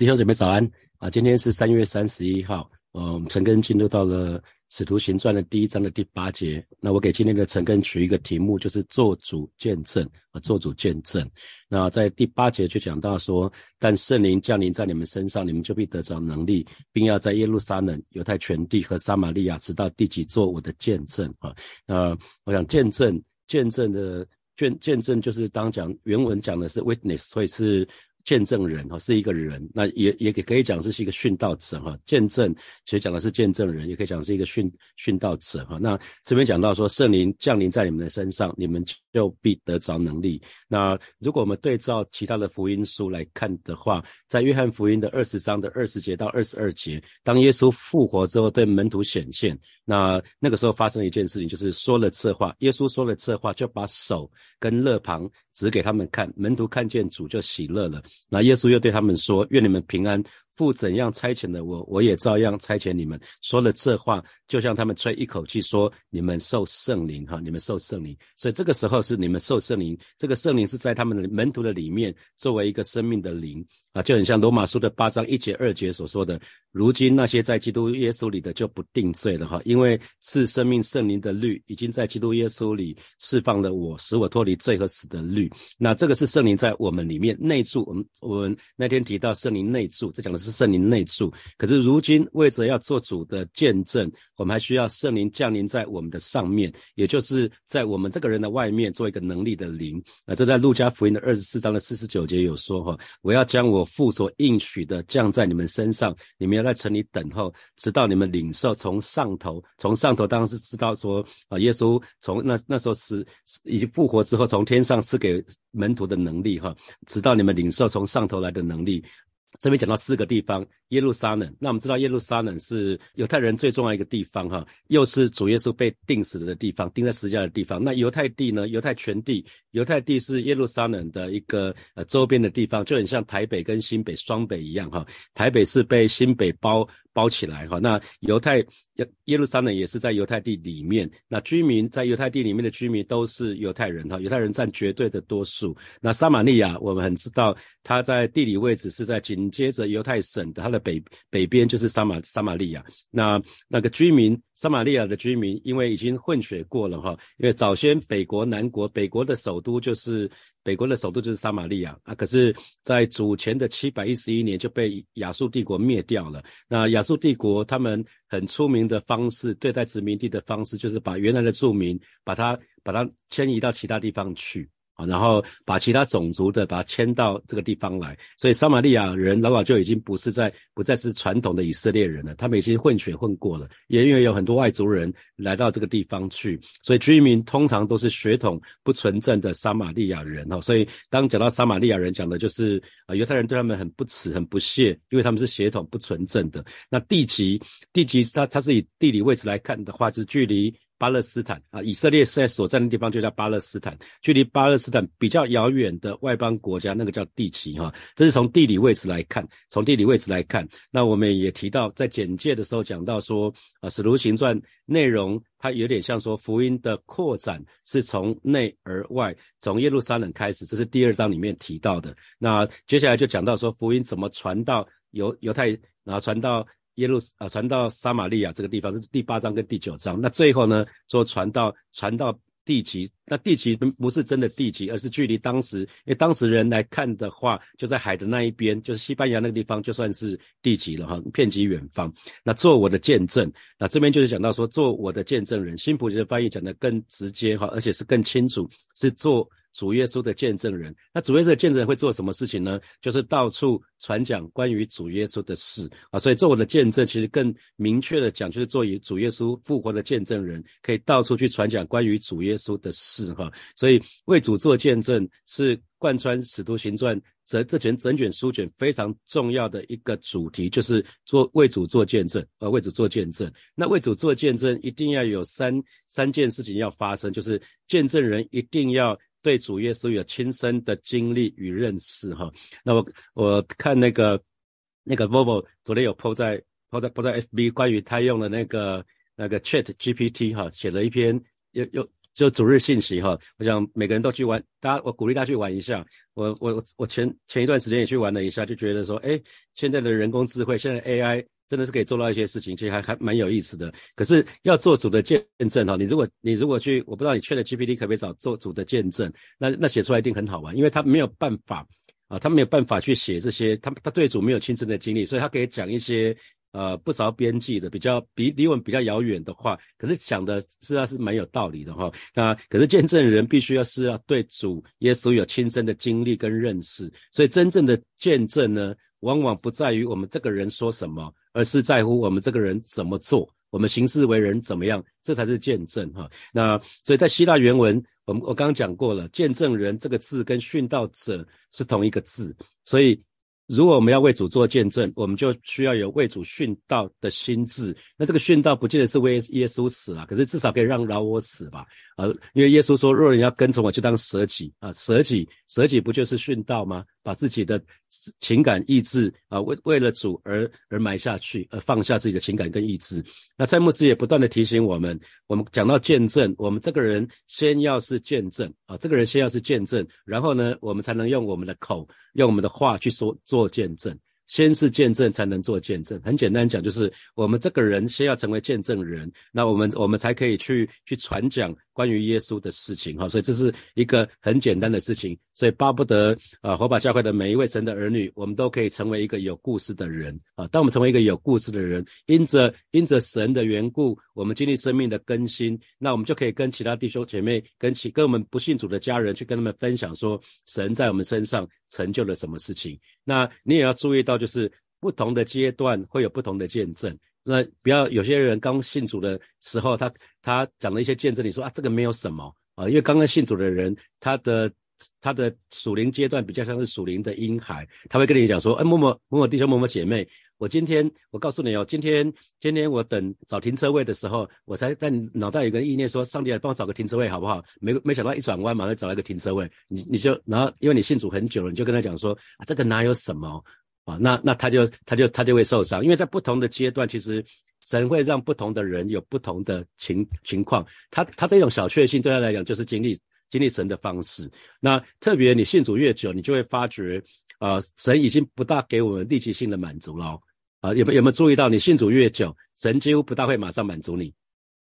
弟兄姐妹早安啊！今天是三月三十一号，呃，我们陈根进入到了使徒行传的第一章的第八节。那我给今天的陈根取一个题目，就是做主见证啊，做主见证。那在第八节就讲到说，但圣灵降临在你们身上，你们就必得着能力，并要在耶路撒冷、犹太全地和撒玛利亚，直到地极，做我的见证啊。那我想见证，见证的见见证就是当讲原文讲的是 witness，所以是。见证人哈是一个人，那也也可以讲这是一个殉道者哈。见证其实讲的是见证人，也可以讲是一个殉殉道者哈。那这边讲到说圣灵降临在你们的身上，你们就必得着能力。那如果我们对照其他的福音书来看的话，在约翰福音的二十章的二十节到二十二节，当耶稣复活之后对门徒显现，那那个时候发生了一件事情，就是说了这话，耶稣说了这话，就把手跟肋旁。指给他们看，门徒看见主就喜乐了。那耶稣又对他们说：“愿你们平安。”父怎样差遣的我，我也照样差遣你们。说了这话，就像他们吹一口气，说：“你们受圣灵，哈，你们受圣灵。”所以这个时候是你们受圣灵，这个圣灵是在他们的门徒的里面，作为一个生命的灵啊，就很像罗马书的八章一节二节所说的：“如今那些在基督耶稣里的就不定罪了，哈，因为是生命圣灵的律已经在基督耶稣里释放了我，使我脱离罪和死的律。那这个是圣灵在我们里面内住。我们我们那天提到圣灵内住，这讲的是。圣灵内住，可是如今为着要做主的见证，我们还需要圣灵降临在我们的上面，也就是在我们这个人的外面做一个能力的灵。那这在路加福音的二十四章的四十九节有说哈，我要将我父所应许的降在你们身上，你们要在城里等候，直到你们领受从上头，从上头当时知道说啊，耶稣从那那时候是已经复活之后，从天上赐给门徒的能力哈，直到你们领受从上头来的能力。这边讲到四个地方，耶路撒冷。那我们知道耶路撒冷是犹太人最重要一个地方，哈，又是主耶稣被钉死的地方，钉在十字架的地方。那犹太地呢？犹太全地，犹太地是耶路撒冷的一个呃周边的地方，就很像台北跟新北双北一样，哈。台北是被新北包。包起来哈，那犹太耶耶路撒冷也是在犹太地里面，那居民在犹太地里面的居民都是犹太人哈，犹太人占绝对的多数。那撒玛利亚我们很知道，它在地理位置是在紧接着犹太省的，它的北北边就是撒玛撒玛利亚。那那个居民撒玛利亚的居民，因为已经混血过了哈，因为早先北国南国北国的首都就是。北国的首都就是撒玛利亚啊，可是，在主前的七百一十一年就被亚述帝国灭掉了。那亚述帝国他们很出名的方式对待殖民地的方式，就是把原来的住民把他把他迁移到其他地方去。然后把其他种族的把它迁到这个地方来，所以撒玛利亚人老早就已经不是在不再是传统的以色列人了，他们已经混血混过了，也因为有很多外族人来到这个地方去，所以居民通常都是血统不纯正的撒玛利亚人哈。所以当讲到撒玛利亚人，讲的就是啊犹太人对他们很不耻很不屑，因为他们是血统不纯正的。那地级地级它它是以地理位置来看的话，就是距离。巴勒斯坦啊，以色列现在所在的地方就叫巴勒斯坦，距离巴勒斯坦比较遥远的外邦国家，那个叫地奇哈。这是从地理位置来看，从地理位置来看，那我们也提到在简介的时候讲到说，啊，使徒行传内容它有点像说福音的扩展是从内而外，从耶路撒冷开始，这是第二章里面提到的。那接下来就讲到说福音怎么传到犹犹太，然后传到。耶路啊，传到撒玛利亚这个地方，这是第八章跟第九章。那最后呢，说传到传到地极，那地极不是真的地极，而是距离当时，因为当时人来看的话，就在海的那一边，就是西班牙那个地方，就算是地极了哈，遍及远方。那做我的见证，那这边就是讲到说，做我的见证人。新普吉的翻译讲的更直接哈，而且是更清楚，是做。主耶稣的见证人，那主耶稣的见证人会做什么事情呢？就是到处传讲关于主耶稣的事啊。所以做我的见证，其实更明确的讲，就是做以主耶稣复活的见证人，可以到处去传讲关于主耶稣的事哈。所以为主做见证，是贯穿使徒行传这这卷整卷书卷非常重要的一个主题，就是做为主做见证呃，为主做见证。那为主做见证，一定要有三三件事情要发生，就是见证人一定要。对主耶稣有亲身的经历与认识哈，那我我看那个那个 Volvo 昨天有 po 在 po 在 po 在 FB 关于他用的那个那个 Chat GPT 哈，写了一篇又又就主日信息哈，我想每个人都去玩，大家我鼓励大家去玩一下。我我我前前一段时间也去玩了一下，就觉得说，哎，现在的人工智慧，现在 AI 真的是可以做到一些事情，其实还还蛮有意思的。可是要做主的见证哈，你如果你如果去，我不知道你去了 GPT 可不可以找做主的见证，那那写出来一定很好玩，因为他没有办法啊，他没有办法去写这些，他他对主没有亲身的经历，所以他可以讲一些。呃，不着边际的，比较比离我们比较遥远的话，可是讲的实际上是蛮有道理的哈。那可是见证人必须要是要对主耶稣有亲身的经历跟认识，所以真正的见证呢，往往不在于我们这个人说什么，而是在乎我们这个人怎么做，我们行事为人怎么样，这才是见证哈。那所以在希腊原文，我们我刚刚讲过了，见证人这个字跟殉道者是同一个字，所以。如果我们要为主做见证，我们就需要有为主殉道的心智。那这个殉道不见得是为耶稣死了，可是至少可以让饶我死吧。啊，因为耶稣说，若人要跟从我，就当舍己啊，舍己，舍己不就是殉道吗？把自己的情感意志啊，为为了主而而埋下去，而放下自己的情感跟意志。那蔡牧师也不断的提醒我们，我们讲到见证，我们这个人先要是见证啊，这个人先要是见证，然后呢，我们才能用我们的口。用我们的话去说做见证，先是见证才能做见证。很简单讲，就是我们这个人先要成为见证人，那我们我们才可以去去传讲。关于耶稣的事情，哈，所以这是一个很简单的事情，所以巴不得啊，火把教会的每一位神的儿女，我们都可以成为一个有故事的人啊。当我们成为一个有故事的人，因着因着神的缘故，我们经历生命的更新，那我们就可以跟其他弟兄姐妹，跟其跟我们不信主的家人，去跟他们分享说，神在我们身上成就了什么事情。那你也要注意到，就是不同的阶段会有不同的见证。那不要有些人刚信主的时候，他他讲了一些见证，你说啊，这个没有什么啊，因为刚刚信主的人，他的他的属灵阶段比较像是属灵的婴孩，他会跟你讲说，哎，某某某某弟兄、某某姐妹，我今天我告诉你哦，今天今天我等找停车位的时候，我才在脑袋有个意念说，上帝来帮我找个停车位好不好？没没想到一转弯马上找了一个停车位，你你就然后因为你信主很久了，你就跟他讲说，啊，这个哪有什么？啊，那那他就他就他就会受伤，因为在不同的阶段，其实神会让不同的人有不同的情情况。他他这种小确幸对他来讲就是经历经历神的方式。那特别你信主越久，你就会发觉，啊，神已经不大给我们立即性的满足了。啊，有没有没有注意到，你信主越久，神几乎不大会马上满足你。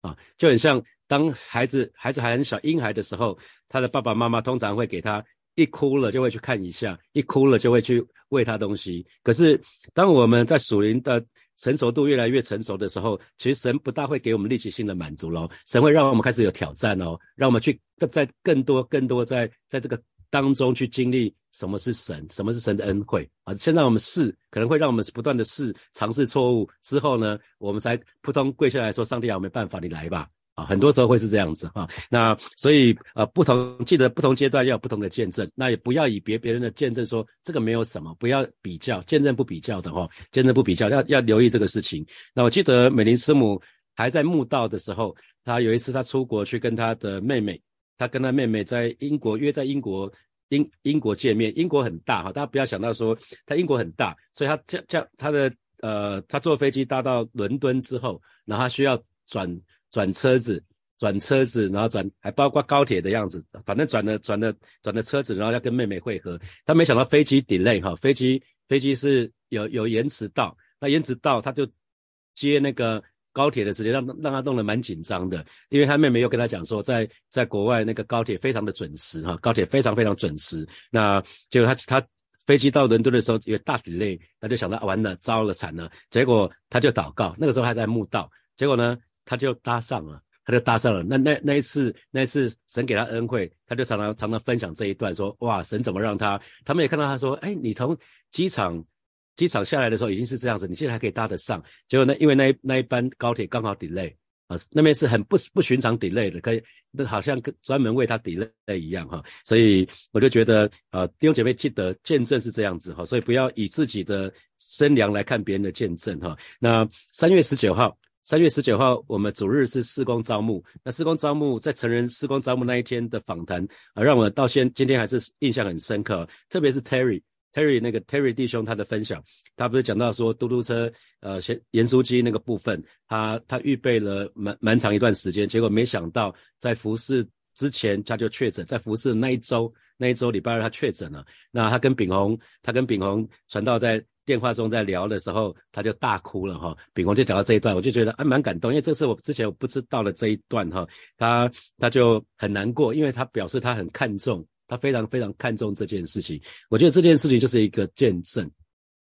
啊，就很像当孩子孩子还很小婴孩的时候，他的爸爸妈妈通常会给他。一哭了就会去看一下，一哭了就会去喂他东西。可是当我们在属灵的成熟度越来越成熟的时候，其实神不大会给我们立即性的满足喽。神会让我们开始有挑战哦，让我们去在更多更多在在这个当中去经历什么是神，什么是神的恩惠啊。先让我们试，可能会让我们不断的试，尝试错误之后呢，我们才扑通跪下来说：上帝啊，我没办法，你来吧。啊，很多时候会是这样子哈。那所以呃，不同记得不同阶段要有不同的见证，那也不要以别别人的见证说这个没有什么，不要比较见证不比较的哈，见证不比较要要留意这个事情。那我记得美林师母还在墓道的时候，她有一次她出国去跟她的妹妹，她跟她妹妹在英国约在英国英英国见面。英国很大哈，大家不要想到说他英国很大，所以他叫叫他的呃，他坐飞机搭到伦敦之后，然后他需要转。转车子，转车子，然后转还包括高铁的样子，反正转了转了转了车子，然后要跟妹妹会合。他没想到飞机 delay 哈，飞机飞机是有有延迟到，那延迟到他就接那个高铁的时间，让让他弄得蛮紧张的，因为他妹妹又跟他讲说，在在国外那个高铁非常的准时哈，高铁非常非常准时。那结果他他飞机到伦敦的时候有大 delay，他就想到完了，糟了惨了，结果他就祷告，那个时候还在墓道，结果呢？他就搭上了，他就搭上了。那那那一次，那一次神给他恩惠，他就常常常常分享这一段，说哇，神怎么让他？他们也看到他说，哎，你从机场机场下来的时候已经是这样子，你现在还可以搭得上。结果那因为那一那一班高铁刚好 delay 啊，那边是很不不寻常 delay 的，可以那好像专门为他 delay 一样哈。所以我就觉得啊，弟兄姐妹记得见证是这样子哈，所以不要以自己的身量来看别人的见证哈。那三月十九号。三月十九号，我们主日是施工招募。那施工招募在成人施工招募那一天的访谈啊，让我到现今天还是印象很深刻。特别是 Terry，Terry 那个 Terry 弟兄他的分享，他不是讲到说嘟嘟车呃，先盐酥鸡那个部分，他他预备了蛮蛮长一段时间，结果没想到在服侍之前他就确诊，在服侍那一周，那一周礼拜二他确诊了。那他跟炳宏，他跟炳宏传道在电话中在聊的时候，他就大哭了哈。炳宏就讲到这一段，我就觉得还蛮感动，因为这是我之前我不知道的这一段哈。他他就很难过，因为他表示他很看重，他非常非常看重这件事情。我觉得这件事情就是一个见证。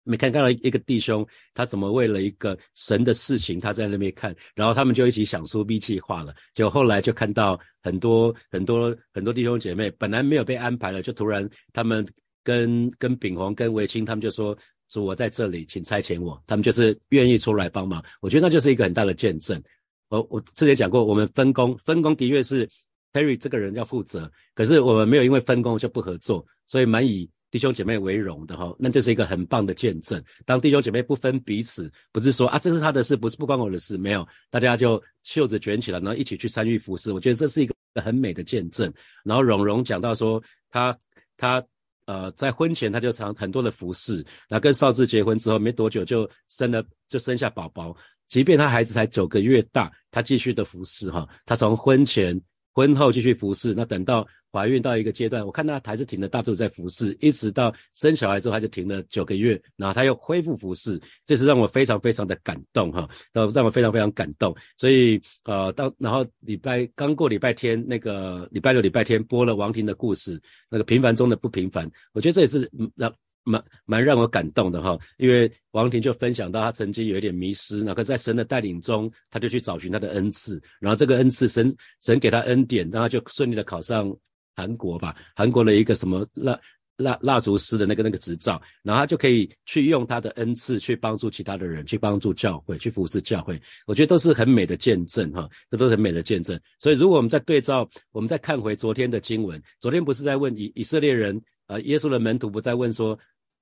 你看到一个弟兄，他怎么为了一个神的事情，他在那边看，然后他们就一起想出 B 计划了。就后来就看到很多很多很多弟兄姐妹，本来没有被安排了，就突然他们跟跟炳宏、跟维清他们就说：“主，我在这里，请差遣我。”他们就是愿意出来帮忙。我觉得那就是一个很大的见证。我我之前讲过，我们分工分工的确是 Harry 这个人要负责，可是我们没有因为分工就不合作，所以蛮以。弟兄姐妹为荣的哈，那就是一个很棒的见证。当弟兄姐妹不分彼此，不是说啊这是他的事，不是不关我的事，没有，大家就袖子卷起来，然后一起去参与服侍。我觉得这是一个很美的见证。然后荣荣讲到说，他他呃在婚前他就常很多的服侍，然后跟少志结婚之后没多久就生了就生下宝宝，即便他孩子才九个月大，他继续的服侍哈，他从婚前。婚后继续服侍，那等到怀孕到一个阶段，我看他还是停了大肚在服侍，一直到生小孩之后，他就停了九个月，然后他又恢复服侍，这是让我非常非常的感动哈，让让我非常非常感动。所以呃，当然后礼拜刚过礼拜天，那个礼拜六礼拜天播了王婷的故事，那个平凡中的不平凡，我觉得这也是让。蛮蛮让我感动的哈，因为王婷就分享到他曾经有一点迷失，那可在神的带领中，他就去找寻他的恩赐，然后这个恩赐神神给他恩典，然后就顺利的考上韩国吧，韩国的一个什么蜡蜡蜡烛师的那个那个执照，然后他就可以去用他的恩赐去帮助其他的人，去帮助教会，去服侍教会，我觉得都是很美的见证哈，这都是很美的见证。所以如果我们在对照，我们再看回昨天的经文，昨天不是在问以以色列人，呃，耶稣的门徒不在问说。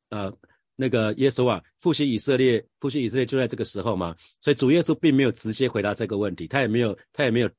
呃，那个耶稣啊，复兴以色列，复兴以色列就在这个时候嘛，所以主耶稣并没有直接回答这个问题，他也没有，他也没有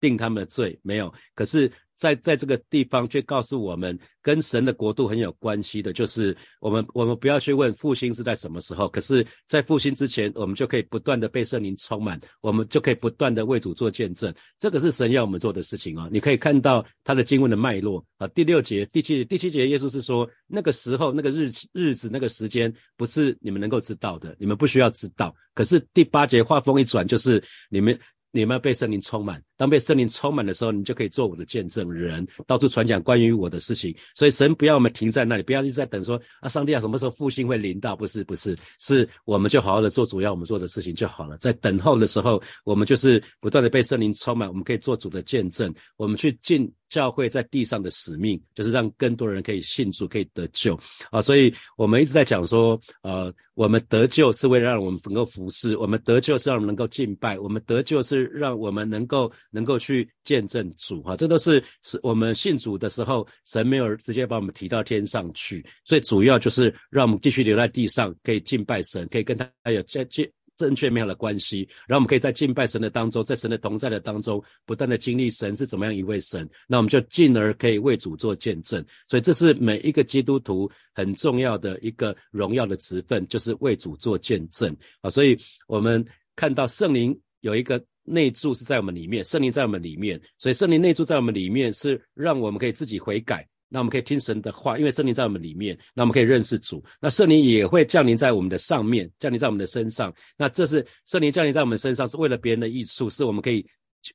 定他们的罪，没有，可是。在在这个地方，却告诉我们跟神的国度很有关系的，就是我们我们不要去问复兴是在什么时候，可是，在复兴之前，我们就可以不断的被圣灵充满，我们就可以不断的为主做见证。这个是神要我们做的事情啊！你可以看到他的经文的脉络啊，第六节、第七、第七节，耶稣是说，那个时候、那个日日子、那个时间，不是你们能够知道的，你们不需要知道。可是第八节话锋一转，就是你们。你们要被圣灵充满，当被圣灵充满的时候，你就可以做我的见证人，到处传讲关于我的事情。所以神不要我们停在那里，不要一直在等说啊，上帝啊，什么时候复兴会临到？不是，不是，是我们就好好的做主要我们做的事情就好了。在等候的时候，我们就是不断的被圣灵充满，我们可以做主的见证，我们去进。教会在地上的使命，就是让更多人可以信主，可以得救啊！所以我们一直在讲说，呃，我们得救是为了让我们能够服侍，我们得救是让我们能够敬拜，我们得救是让我们能够能够去见证主啊！这都是是我们信主的时候，神没有直接把我们提到天上去，所以主要就是让我们继续留在地上，可以敬拜神，可以跟他有接接。正确美好的关系，然后我们可以在敬拜神的当中，在神的同在的当中，不断的经历神是怎么样一位神，那我们就进而可以为主做见证。所以这是每一个基督徒很重要的一个荣耀的职分，就是为主做见证啊。所以我们看到圣灵有一个内住是在我们里面，圣灵在我们里面，所以圣灵内住在我们里面是让我们可以自己悔改。那我们可以听神的话，因为圣灵在我们里面，那我们可以认识主。那圣灵也会降临在我们的上面，降临在我们的身上。那这是圣灵降临在我们身上，是为了别人的益处，是我们可以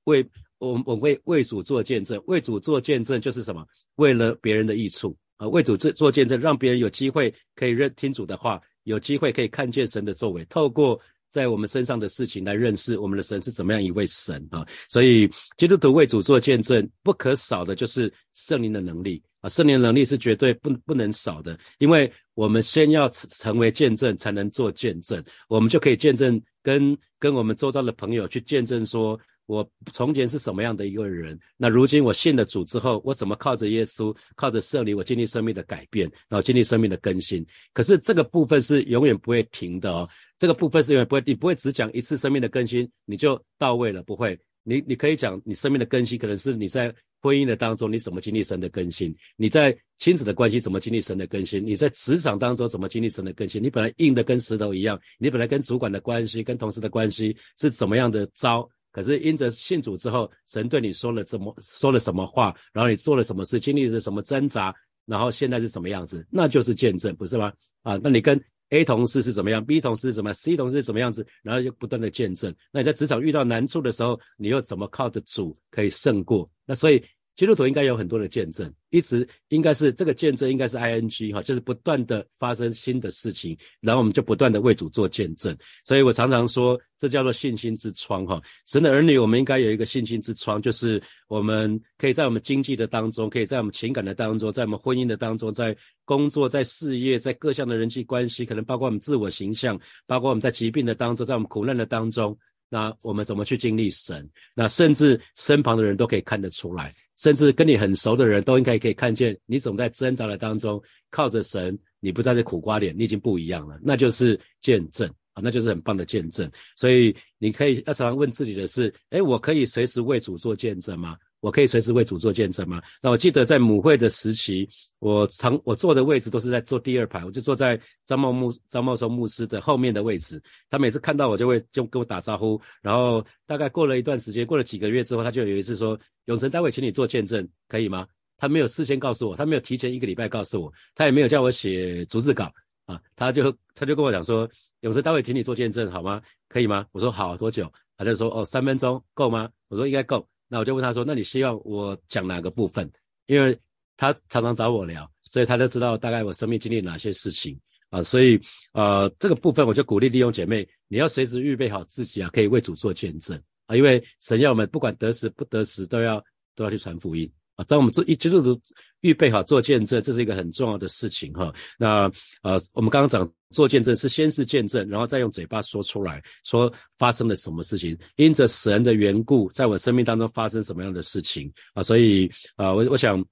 为我我为为主做见证。为主做见证就是什么？为了别人的益处啊！为主做做见证，让别人有机会可以认听主的话，有机会可以看见神的作为，透过在我们身上的事情来认识我们的神是怎么样一位神啊！所以基督徒为主做见证，不可少的就是圣灵的能力。啊，圣灵能力是绝对不不能少的，因为我们先要成为见证，才能做见证，我们就可以见证跟跟我们周遭的朋友去见证，说我从前是什么样的一个人，那如今我信了主之后，我怎么靠着耶稣，靠着圣灵，我经历生命的改变，然后经历生命的更新。可是这个部分是永远不会停的哦，这个部分是永远不会，你不会只讲一次生命的更新你就到位了，不会，你你可以讲你生命的更新，可能是你在。婚姻的当中，你怎么经历神的更新？你在亲子的关系怎么经历神的更新？你在职场当中怎么经历神的更新？你本来硬的跟石头一样，你本来跟主管的关系、跟同事的关系是怎么样的糟？可是因着信主之后，神对你说了怎么说了什么话，然后你做了什么事，经历了什么挣扎，然后现在是什么样子，那就是见证，不是吗？啊，那你跟 A 同事是怎么样，B 同事是怎么，C 同事是什么样子，然后就不断的见证。那你在职场遇到难处的时候，你又怎么靠着主可以胜过？那所以。基督徒应该有很多的见证，一直应该是这个见证应该是 I N G 哈，就是不断的发生新的事情，然后我们就不断的为主做见证。所以我常常说，这叫做信心之窗哈。神的儿女，我们应该有一个信心之窗，就是我们可以在我们经济的当中，可以在我们情感的当中，在我们婚姻的当中，在工作、在事业、在各项的人际关系，可能包括我们自我形象，包括我们在疾病的当中，在我们苦难的当中。那我们怎么去经历神？那甚至身旁的人都可以看得出来，甚至跟你很熟的人都应该可以看见，你总在挣扎的当中靠着神，你不再是苦瓜脸，你已经不一样了，那就是见证啊，那就是很棒的见证。所以你可以要常常问自己的是：哎，我可以随时为主做见证吗？我可以随时为主做见证吗？那我记得在母会的时期，我常我坐的位置都是在坐第二排，我就坐在张茂牧张茂松牧师的后面的位置。他每次看到我就会就跟我打招呼，然后大概过了一段时间，过了几个月之后，他就有一次说：“永成，待会请你做见证，可以吗？”他没有事先告诉我，他没有提前一个礼拜告诉我，他也没有叫我写逐字稿啊，他就他就跟我讲说：“永成，待会请你做见证，好吗？可以吗？”我说：“好多久？”他就说：“哦，三分钟够吗？”我说：“应该够。”那我就问他说：“那你希望我讲哪个部分？”因为他常常找我聊，所以他就知道大概我生命经历哪些事情啊。所以呃，这个部分我就鼓励弟兄姐妹，你要随时预备好自己啊，可以为主做见证啊。因为神要我们不管得时不得时，都要都要去传福音啊。当我们这一基督徒预备好做见证，这是一个很重要的事情哈。那呃，我们刚刚讲。做见证是先是见证，然后再用嘴巴说出来，说发生了什么事情，因着神的缘故，在我生命当中发生什么样的事情啊？所以啊，我我想，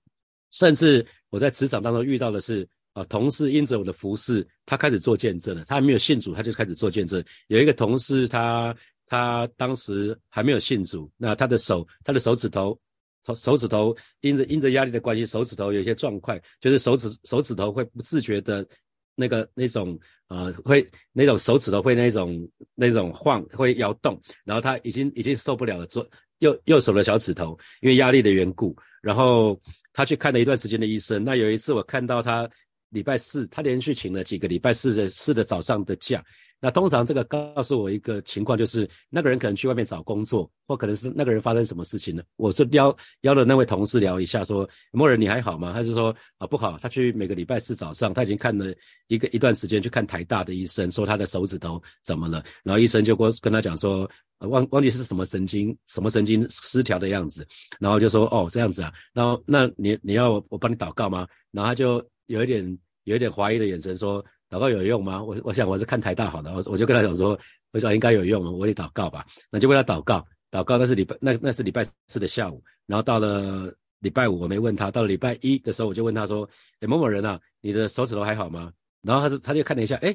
甚至我在职场当中遇到的是啊，同事因着我的服侍，他开始做见证了。他还没有信主，他就开始做见证。有一个同事，他他当时还没有信主，那他的手，他的手指头，手手指头因着因着压力的关系，手指头有些状况，就是手指手指头会不自觉的。那个那种呃会那种手指头会那种那种晃会摇动，然后他已经已经受不了了，左右右手的小指头因为压力的缘故，然后他去看了一段时间的医生。那有一次我看到他礼拜四，他连续请了几个礼拜四的四的早上的假。那通常这个告诉我一个情况，就是那个人可能去外面找工作，或可能是那个人发生什么事情了。我是邀邀了那位同事聊一下，说某人你还好吗？他就说啊不好，他去每个礼拜四早上，他已经看了一个一段时间去看台大的医生，说他的手指头怎么了，然后医生就跟跟他讲说，忘忘记是什么神经什么神经失调的样子，然后就说哦这样子啊，然后那你你要我帮你祷告吗？然后他就有一点有一点怀疑的眼神说。祷告有用吗？我我想我是看台大好的，我我就跟他讲说，我说应该有用，我得祷告吧。那就为他祷告，祷告那是礼拜那那是礼拜四的下午，然后到了礼拜五我没问他，到了礼拜一的时候我就问他说，哎某某人啊，你的手指头还好吗？然后他就他就看了一下，哎，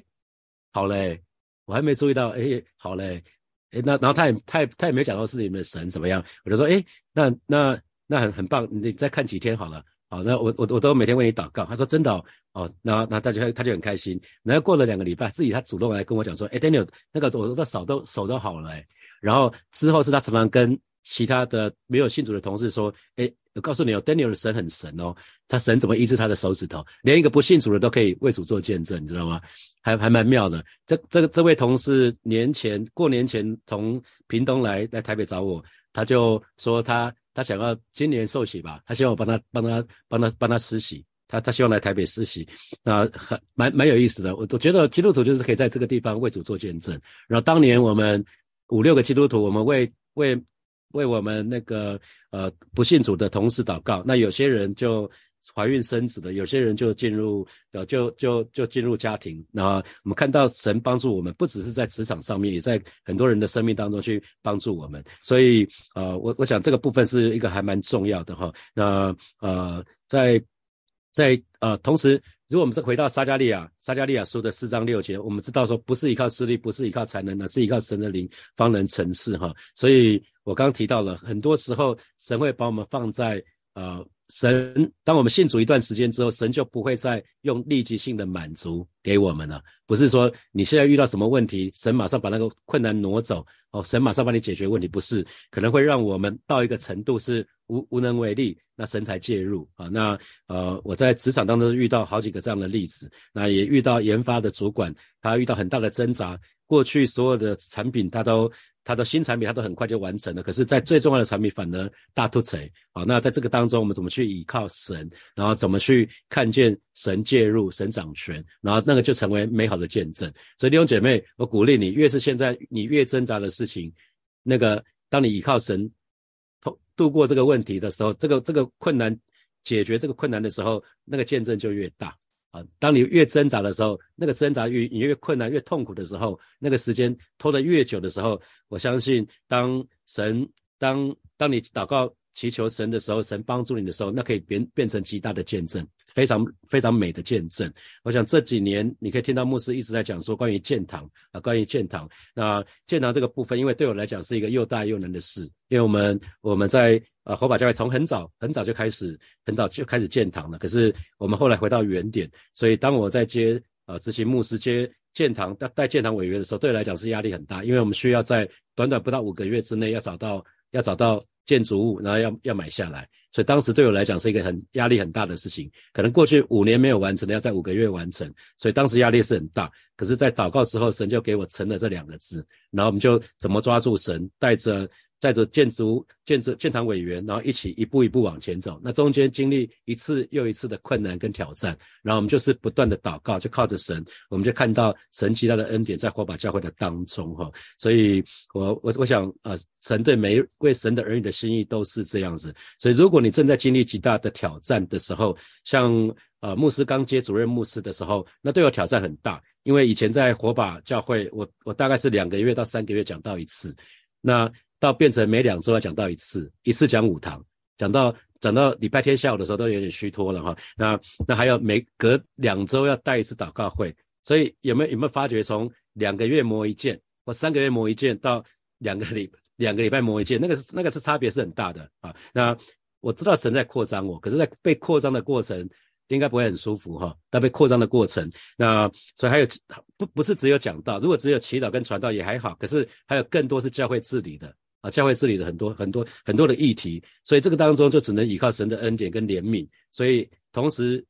好嘞，我还没注意到，哎，好嘞，哎那然后他也他也他也没有讲到是你们的神怎么样，我就说，哎那那那很很棒，你再看几天好了。好，那我我我都每天为你祷告。他说真的哦，那那他就他就很开心。然后过了两个礼拜，自己他主动来跟我讲说，哎，Daniel，那个我的手都手都好了。然后之后是他常常跟其他的没有信主的同事说，哎，我告诉你哦，Daniel 的神很神哦，他神怎么医治他的手指头，连一个不信主的都可以为主做见证，你知道吗？还还蛮妙的。这这个这位同事年前过年前从屏东来来台北找我，他就说他。他想要今年受洗吧，他希望我帮他帮他帮他帮他施洗，他他希望来台北施洗，那很蛮蛮有意思的。我我觉得基督徒就是可以在这个地方为主做见证。然后当年我们五六个基督徒，我们为为为我们那个呃不信主的同事祷告，那有些人就。怀孕生子的，有些人就进入，呃，就就就进入家庭。那我们看到神帮助我们，不只是在职场上面，也在很多人的生命当中去帮助我们。所以，呃，我我想这个部分是一个还蛮重要的哈。那呃，在在呃，同时，如果我们是回到撒加利亚，撒加利亚书的四章六节，我们知道说，不是依靠势力，不是依靠才能，而是依靠神的灵方能成事哈。所以我刚刚提到了，很多时候神会把我们放在。呃，神，当我们信主一段时间之后，神就不会再用立即性的满足给我们了。不是说你现在遇到什么问题，神马上把那个困难挪走，哦，神马上帮你解决问题，不是，可能会让我们到一个程度是无无能为力，那神才介入啊。那呃，我在职场当中遇到好几个这样的例子，那也遇到研发的主管，他遇到很大的挣扎，过去所有的产品他都。他的新产品，他都很快就完成了。可是，在最重要的产品，反而大突锤好！那在这个当中，我们怎么去依靠神，然后怎么去看见神介入、神掌权，然后那个就成为美好的见证。所以，弟兄姐妹，我鼓励你，越是现在你越挣扎的事情，那个当你依靠神，通度过这个问题的时候，这个这个困难解决这个困难的时候，那个见证就越大。当你越挣扎的时候，那个挣扎越你越困难、越痛苦的时候，那个时间拖得越久的时候，我相信，当神当当你祷告祈求神的时候，神帮助你的时候，那可以变变成极大的见证，非常非常美的见证。我想这几年你可以听到牧师一直在讲说关于建堂啊，关于建堂。那建堂这个部分，因为对我来讲是一个又大又难的事，因为我们我们在。啊，火把教会从很早很早就开始，很早就开始建堂了。可是我们后来回到原点，所以当我在接啊执行牧师接建堂带带建堂委员的时候，对我来讲是压力很大，因为我们需要在短短不到五个月之内要找到要找到建筑物，然后要要买下来。所以当时对我来讲是一个很压力很大的事情。可能过去五年没有完成的，要在五个月完成，所以当时压力是很大。可是，在祷告之后，神就给我成了这两个字，然后我们就怎么抓住神，带着。带着建筑、建筑、建堂委员，然后一起一步一步往前走。那中间经历一次又一次的困难跟挑战，然后我们就是不断的祷告，就靠着神，我们就看到神极大的恩典在火把教会的当中哈。所以，我我我想呃，神对每一位神的儿女的心意都是这样子。所以，如果你正在经历极大的挑战的时候，像呃牧师刚接主任牧师的时候，那对我挑战很大，因为以前在火把教会，我我大概是两个月到三个月讲到一次，那。到变成每两周要讲到一次，一次讲五堂，讲到讲到礼拜天下午的时候都有点虚脱了哈。那那还有每隔两周要带一次祷告会，所以有没有有没有发觉从两个月磨一件或三个月磨一件到两个礼两个礼拜磨一件，那个是那个是差别是很大的啊。那我知道神在扩张我，可是在被扩张的过程应该不会很舒服哈。在被扩张的过程，那所以还有不不是只有讲道，如果只有祈祷跟传道也还好，可是还有更多是教会治理的。啊，教会治理的很多很多很多的议题，所以这个当中就只能依靠神的恩典跟怜悯，所以同时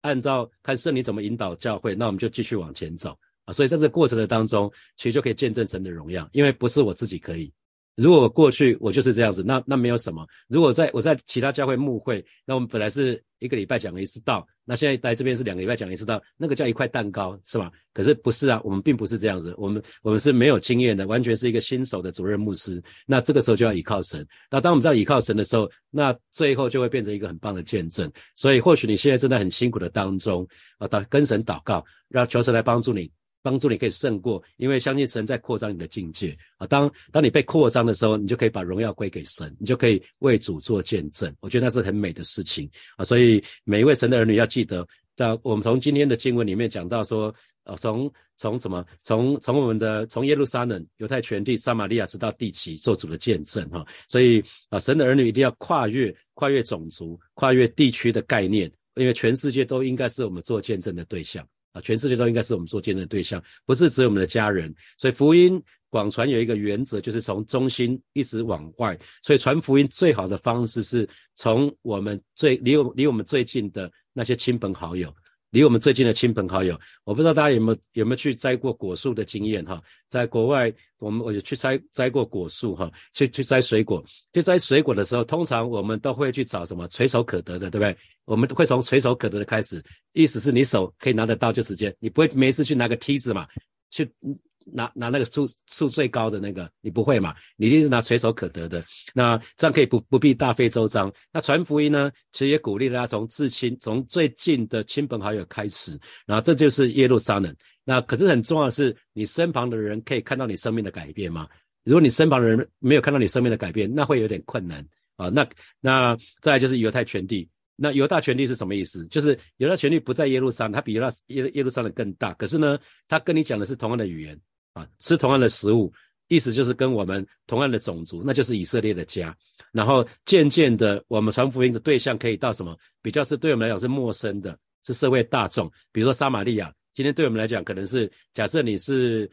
按照看圣灵怎么引导教会，那我们就继续往前走啊。所以在这个过程的当中，其实就可以见证神的荣耀，因为不是我自己可以。如果过去我就是这样子，那那没有什么。如果在我在其他教会牧会，那我们本来是一个礼拜讲了一次道，那现在来这边是两个礼拜讲了一次道，那个叫一块蛋糕是吧？可是不是啊，我们并不是这样子，我们我们是没有经验的，完全是一个新手的主任牧师。那这个时候就要依靠神。那当我们在依靠神的时候，那最后就会变成一个很棒的见证。所以或许你现在正在很辛苦的当中啊，祷跟神祷告，让求神来帮助你。帮助你可以胜过，因为相信神在扩张你的境界啊。当当你被扩张的时候，你就可以把荣耀归给神，你就可以为主做见证。我觉得那是很美的事情啊。所以每一位神的儿女要记得，在我们从今天的经文里面讲到说，呃，从从什么，从从我们的从耶路撒冷、犹太全地、撒玛利亚直到地极做主的见证哈。所以啊，神的儿女一定要跨越跨越种族、跨越地区的概念，因为全世界都应该是我们做见证的对象。啊，全世界都应该是我们做见证的对象，不是只有我们的家人。所以福音广传有一个原则，就是从中心一直往外。所以传福音最好的方式是从我们最离我离我们最近的那些亲朋好友。离我们最近的亲朋好友，我不知道大家有没有有没有去摘过果树的经验哈？在国外，我们我有去摘摘过果树哈，去去摘水果，去摘水果的时候，通常我们都会去找什么垂手可得的，对不对？我们会从垂手可得的开始，意思是你手可以拿得到就直接，你不会没事去拿个梯子嘛，去。拿拿那个数数最高的那个，你不会嘛？你一定是拿垂手可得的。那这样可以不不必大费周章。那传福音呢，其实也鼓励大家从至亲，从最近的亲朋好友开始。然后这就是耶路撒冷。那可是很重要的是，你身旁的人可以看到你生命的改变吗？如果你身旁的人没有看到你生命的改变，那会有点困难啊。那那再就是犹太全地。那犹大权力是什么意思？就是犹大权力不在耶路撒冷，它比犹大耶耶路撒冷更大。可是呢，他跟你讲的是同样的语言。啊，吃同样的食物，意思就是跟我们同样的种族，那就是以色列的家。然后渐渐的，我们传福音的对象可以到什么？比较是对我们来讲是陌生的，是社会大众。比如说撒玛利亚，今天对我们来讲可能是假设你是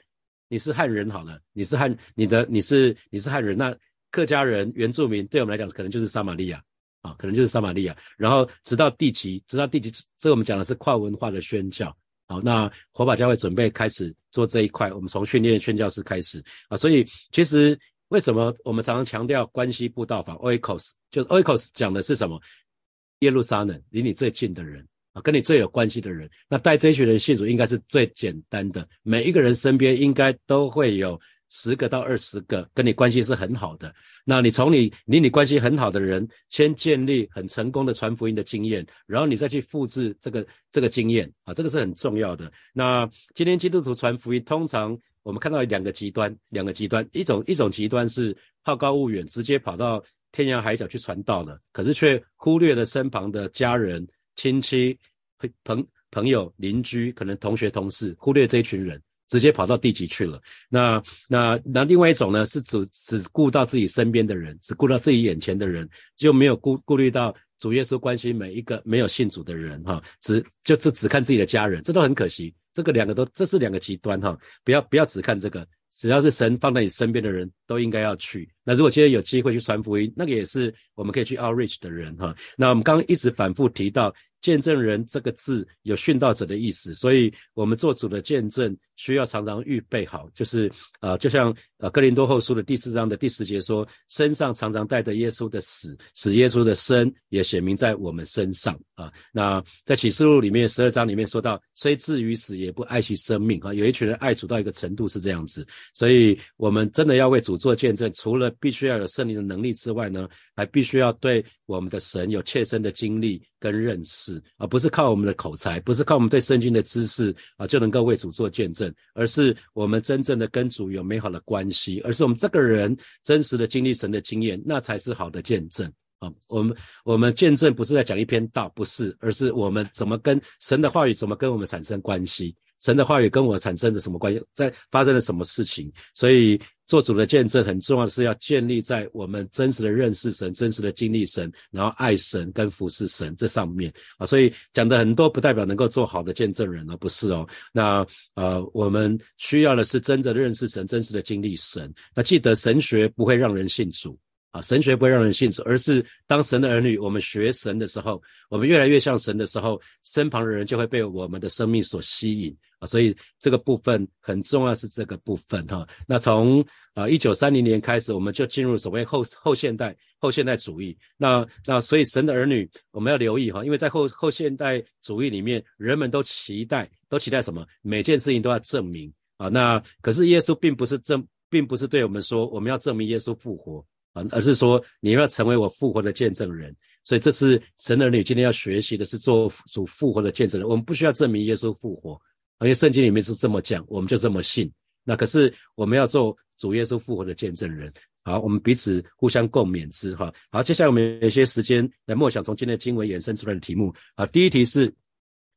你是汉人好了，你是汉你的你是你是汉人，那客家人原住民对我们来讲可能就是撒玛利亚啊，可能就是撒玛利亚。然后直到地级，直到地级，这我们讲的是跨文化的宣教。好，那火把教会准备开始做这一块，我们从训练宣教师开始啊。所以其实为什么我们常常强调关系布道法 （Oikos）？就是 Oikos 讲的是什么？耶路撒冷离你最近的人啊，跟你最有关系的人。那带这一群人信主应该是最简单的，每一个人身边应该都会有。十个到二十个跟你关系是很好的，那你从你离你关系很好的人先建立很成功的传福音的经验，然后你再去复制这个这个经验啊，这个是很重要的。那今天基督徒传福音，通常我们看到两个极端，两个极端，一种一种极端是好高骛远，直接跑到天涯海角去传道的，可是却忽略了身旁的家人、亲戚、朋朋友、邻居，可能同学、同事，忽略这一群人。直接跑到地级去了。那那那另外一种呢，是只只顾到自己身边的人，只顾到自己眼前的人，就没有顾顾虑到主耶稣关心每一个没有信主的人哈，只就是只看自己的家人，这都很可惜。这个两个都这是两个极端哈，不要不要只看这个，只要是神放在你身边的人都应该要去。那如果今天有机会去传福音，那个也是我们可以去 outreach 的人哈。那我们刚刚一直反复提到。见证人这个字有殉道者的意思，所以我们做主的见证需要常常预备好，就是呃，就像呃哥林多后书的第四章的第十节说，身上常常带着耶稣的死，使耶稣的生也显明在我们身上啊。那在启示录里面十二章里面说到，虽至于死也不爱惜生命啊。有一群人爱主到一个程度是这样子，所以我们真的要为主做见证，除了必须要有圣灵的能力之外呢，还必须要对我们的神有切身的经历。跟认识啊，不是靠我们的口才，不是靠我们对圣经的知识啊，就能够为主做见证，而是我们真正的跟主有美好的关系，而是我们这个人真实的经历神的经验，那才是好的见证啊。我们我们见证不是在讲一篇道，不是，而是我们怎么跟神的话语怎么跟我们产生关系。神的话语跟我产生着什么关系？在发生了什么事情？所以做主的见证很重要的是要建立在我们真实的认识神、真实的经历神，然后爱神跟服侍神这上面啊。所以讲的很多不代表能够做好的见证人而不是哦。那呃，我们需要的是真正的认识神、真实的经历神。那记得神学不会让人信主啊，神学不会让人信主，而是当神的儿女，我们学神的时候，我们越来越像神的时候，身旁的人就会被我们的生命所吸引。啊，所以这个部分很重要，是这个部分哈。那从啊一九三零年开始，我们就进入所谓后后现代后现代主义。那那所以神的儿女，我们要留意哈，因为在后后现代主义里面，人们都期待都期待什么？每件事情都要证明啊。那可是耶稣并不是证，并不是对我们说我们要证明耶稣复活啊，而是说你要成为我复活的见证人。所以这是神儿女今天要学习的是做主复活的见证人。我们不需要证明耶稣复活。而且圣经里面是这么讲，我们就这么信。那可是我们要做主耶稣复活的见证人。好，我们彼此互相共勉之哈。好，接下来我们有一些时间来默想从今天的经文衍生出来的题目。啊，第一题是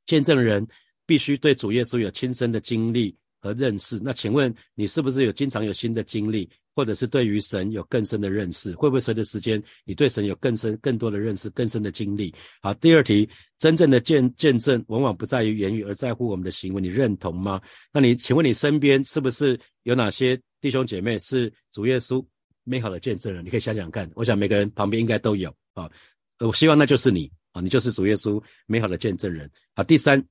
见证人必须对主耶稣有亲身的经历和认识。那请问你是不是有经常有新的经历？或者是对于神有更深的认识，会不会随着时间，你对神有更深、更多的认识、更深的经历？好，第二题，真正的见见证往往不在于言语，而在乎我们的行为，你认同吗？那你请问你身边是不是有哪些弟兄姐妹是主耶稣美好的见证人？你可以想想看，我想每个人旁边应该都有啊。我希望那就是你啊，你就是主耶稣美好的见证人。好，第三，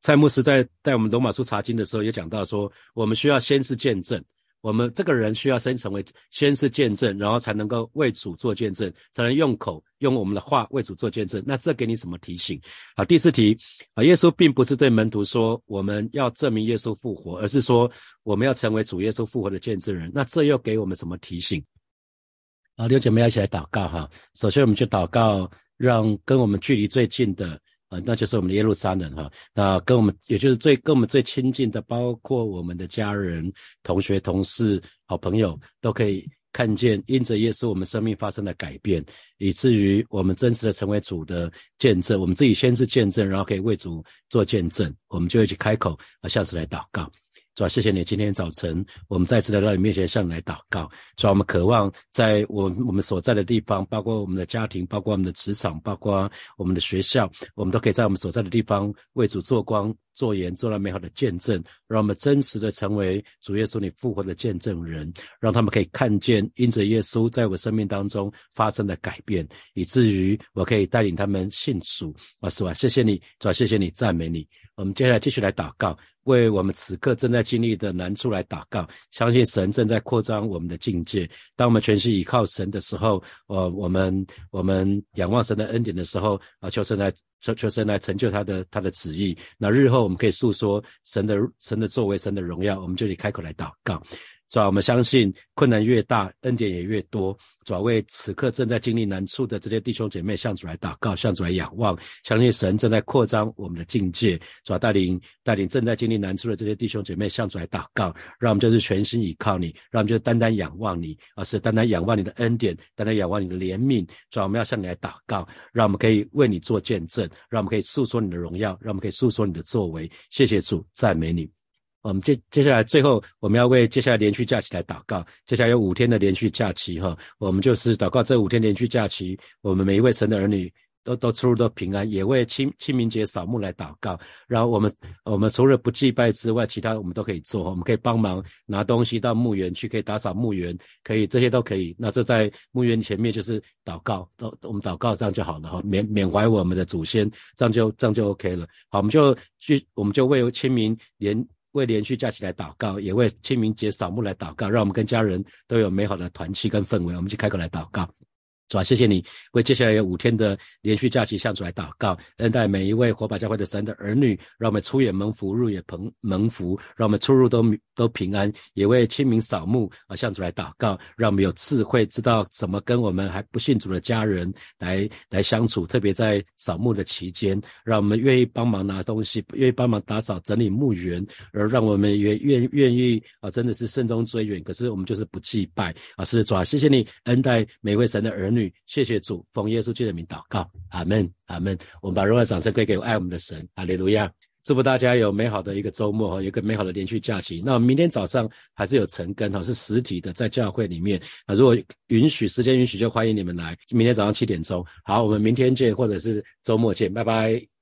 蔡牧师在带我们罗马书查经的时候也讲到说，我们需要先是见证。我们这个人需要先成为，先是见证，然后才能够为主做见证，才能用口用我们的话为主做见证。那这给你什么提醒？好，第四题啊，耶稣并不是对门徒说我们要证明耶稣复活，而是说我们要成为主耶稣复活的见证人。那这又给我们什么提醒？好，六姐妹要一起来祷告哈。首先，我们就祷告，让跟我们距离最近的。那就是我们的耶路撒冷哈，那跟我们也就是最跟我们最亲近的，包括我们的家人、同学、同事、好朋友，都可以看见因着耶稣我们生命发生了改变，以至于我们真实的成为主的见证。我们自己先是见证，然后可以为主做见证，我们就一起开口啊，下次来祷告。主啊，谢谢你今天早晨我们再次来到你面前向你来祷告。主啊，我们渴望在我我们所在的地方，包括我们的家庭，包括我们的职场，包括我们的学校，我们都可以在我们所在的地方为主做光。做盐，做了美好的见证，让我们真实的成为主耶稣你复活的见证人，让他们可以看见因着耶稣在我生命当中发生的改变，以至于我可以带领他们信主。啊，是吧？谢谢你，主要谢谢你，赞美你。我们接下来继续来祷告。为我们此刻正在经历的难处来祷告，相信神正在扩张我们的境界。当我们全心依靠神的时候，呃，我们我们仰望神的恩典的时候，啊，求神来求求神来成就他的他的旨意。那日后我们可以诉说神的神的作为，神的荣耀，我们就以开口来祷告。主要，我们相信困难越大，恩典也越多。主要，为此刻正在经历难处的这些弟兄姐妹向主来祷告，向主来仰望，相信神正在扩张我们的境界。主要，带领带领正在经历难处的这些弟兄姐妹向主来祷告，让我们就是全心倚靠你，让我们就是单单仰望你，而是单单仰望你的恩典，单单仰望你的怜悯。主要，我们要向你来祷告，让我们可以为你做见证，让我们可以诉说你的荣耀，让我们可以诉说你的作为。谢谢主，赞美你。我们接接下来最后，我们要为接下来连续假期来祷告。接下来有五天的连续假期，哈，我们就是祷告这五天连续假期，我们每一位神的儿女都都出入都平安，也为清清明节扫墓来祷告。然后我们我们除了不祭拜之外，其他我们都可以做，我们可以帮忙拿东西到墓园去，可以打扫墓园，可以这些都可以。那这在墓园前面就是祷告，都我们祷告这样就好了哈，缅缅怀我们的祖先，这样就这样就 OK 了。好，我们就去，我们就为清明连。为连续假期来祷告，也为清明节扫墓来祷告，让我们跟家人都有美好的团契跟氛围。我们去开口来祷告。主啊，谢谢你为接下来有五天的连续假期向主来祷告，恩待每一位火把教会的神的儿女，让我们出也蒙福，入也蒙蒙福，让我们出入都都平安。也为清明扫墓啊向主来祷告，让我们有智慧，知道怎么跟我们还不信主的家人来来相处。特别在扫墓的期间，让我们愿意帮忙拿东西，愿意帮忙打扫整理墓园，而让我们也愿愿意啊，真的是慎终追远。可是我们就是不祭拜啊，是主啊，谢谢你恩待每位神的儿女。女谢谢主，奉耶稣基督的名祷告，阿门，阿门。我们把荣耀掌声归给爱我们的神，阿利路亚。祝福大家有美好的一个周末哈，有一个美好的连续假期。那明天早上还是有晨更哈，是实体的，在教会里面啊。如果允许，时间允许，就欢迎你们来。明天早上七点钟，好，我们明天见，或者是周末见，拜拜。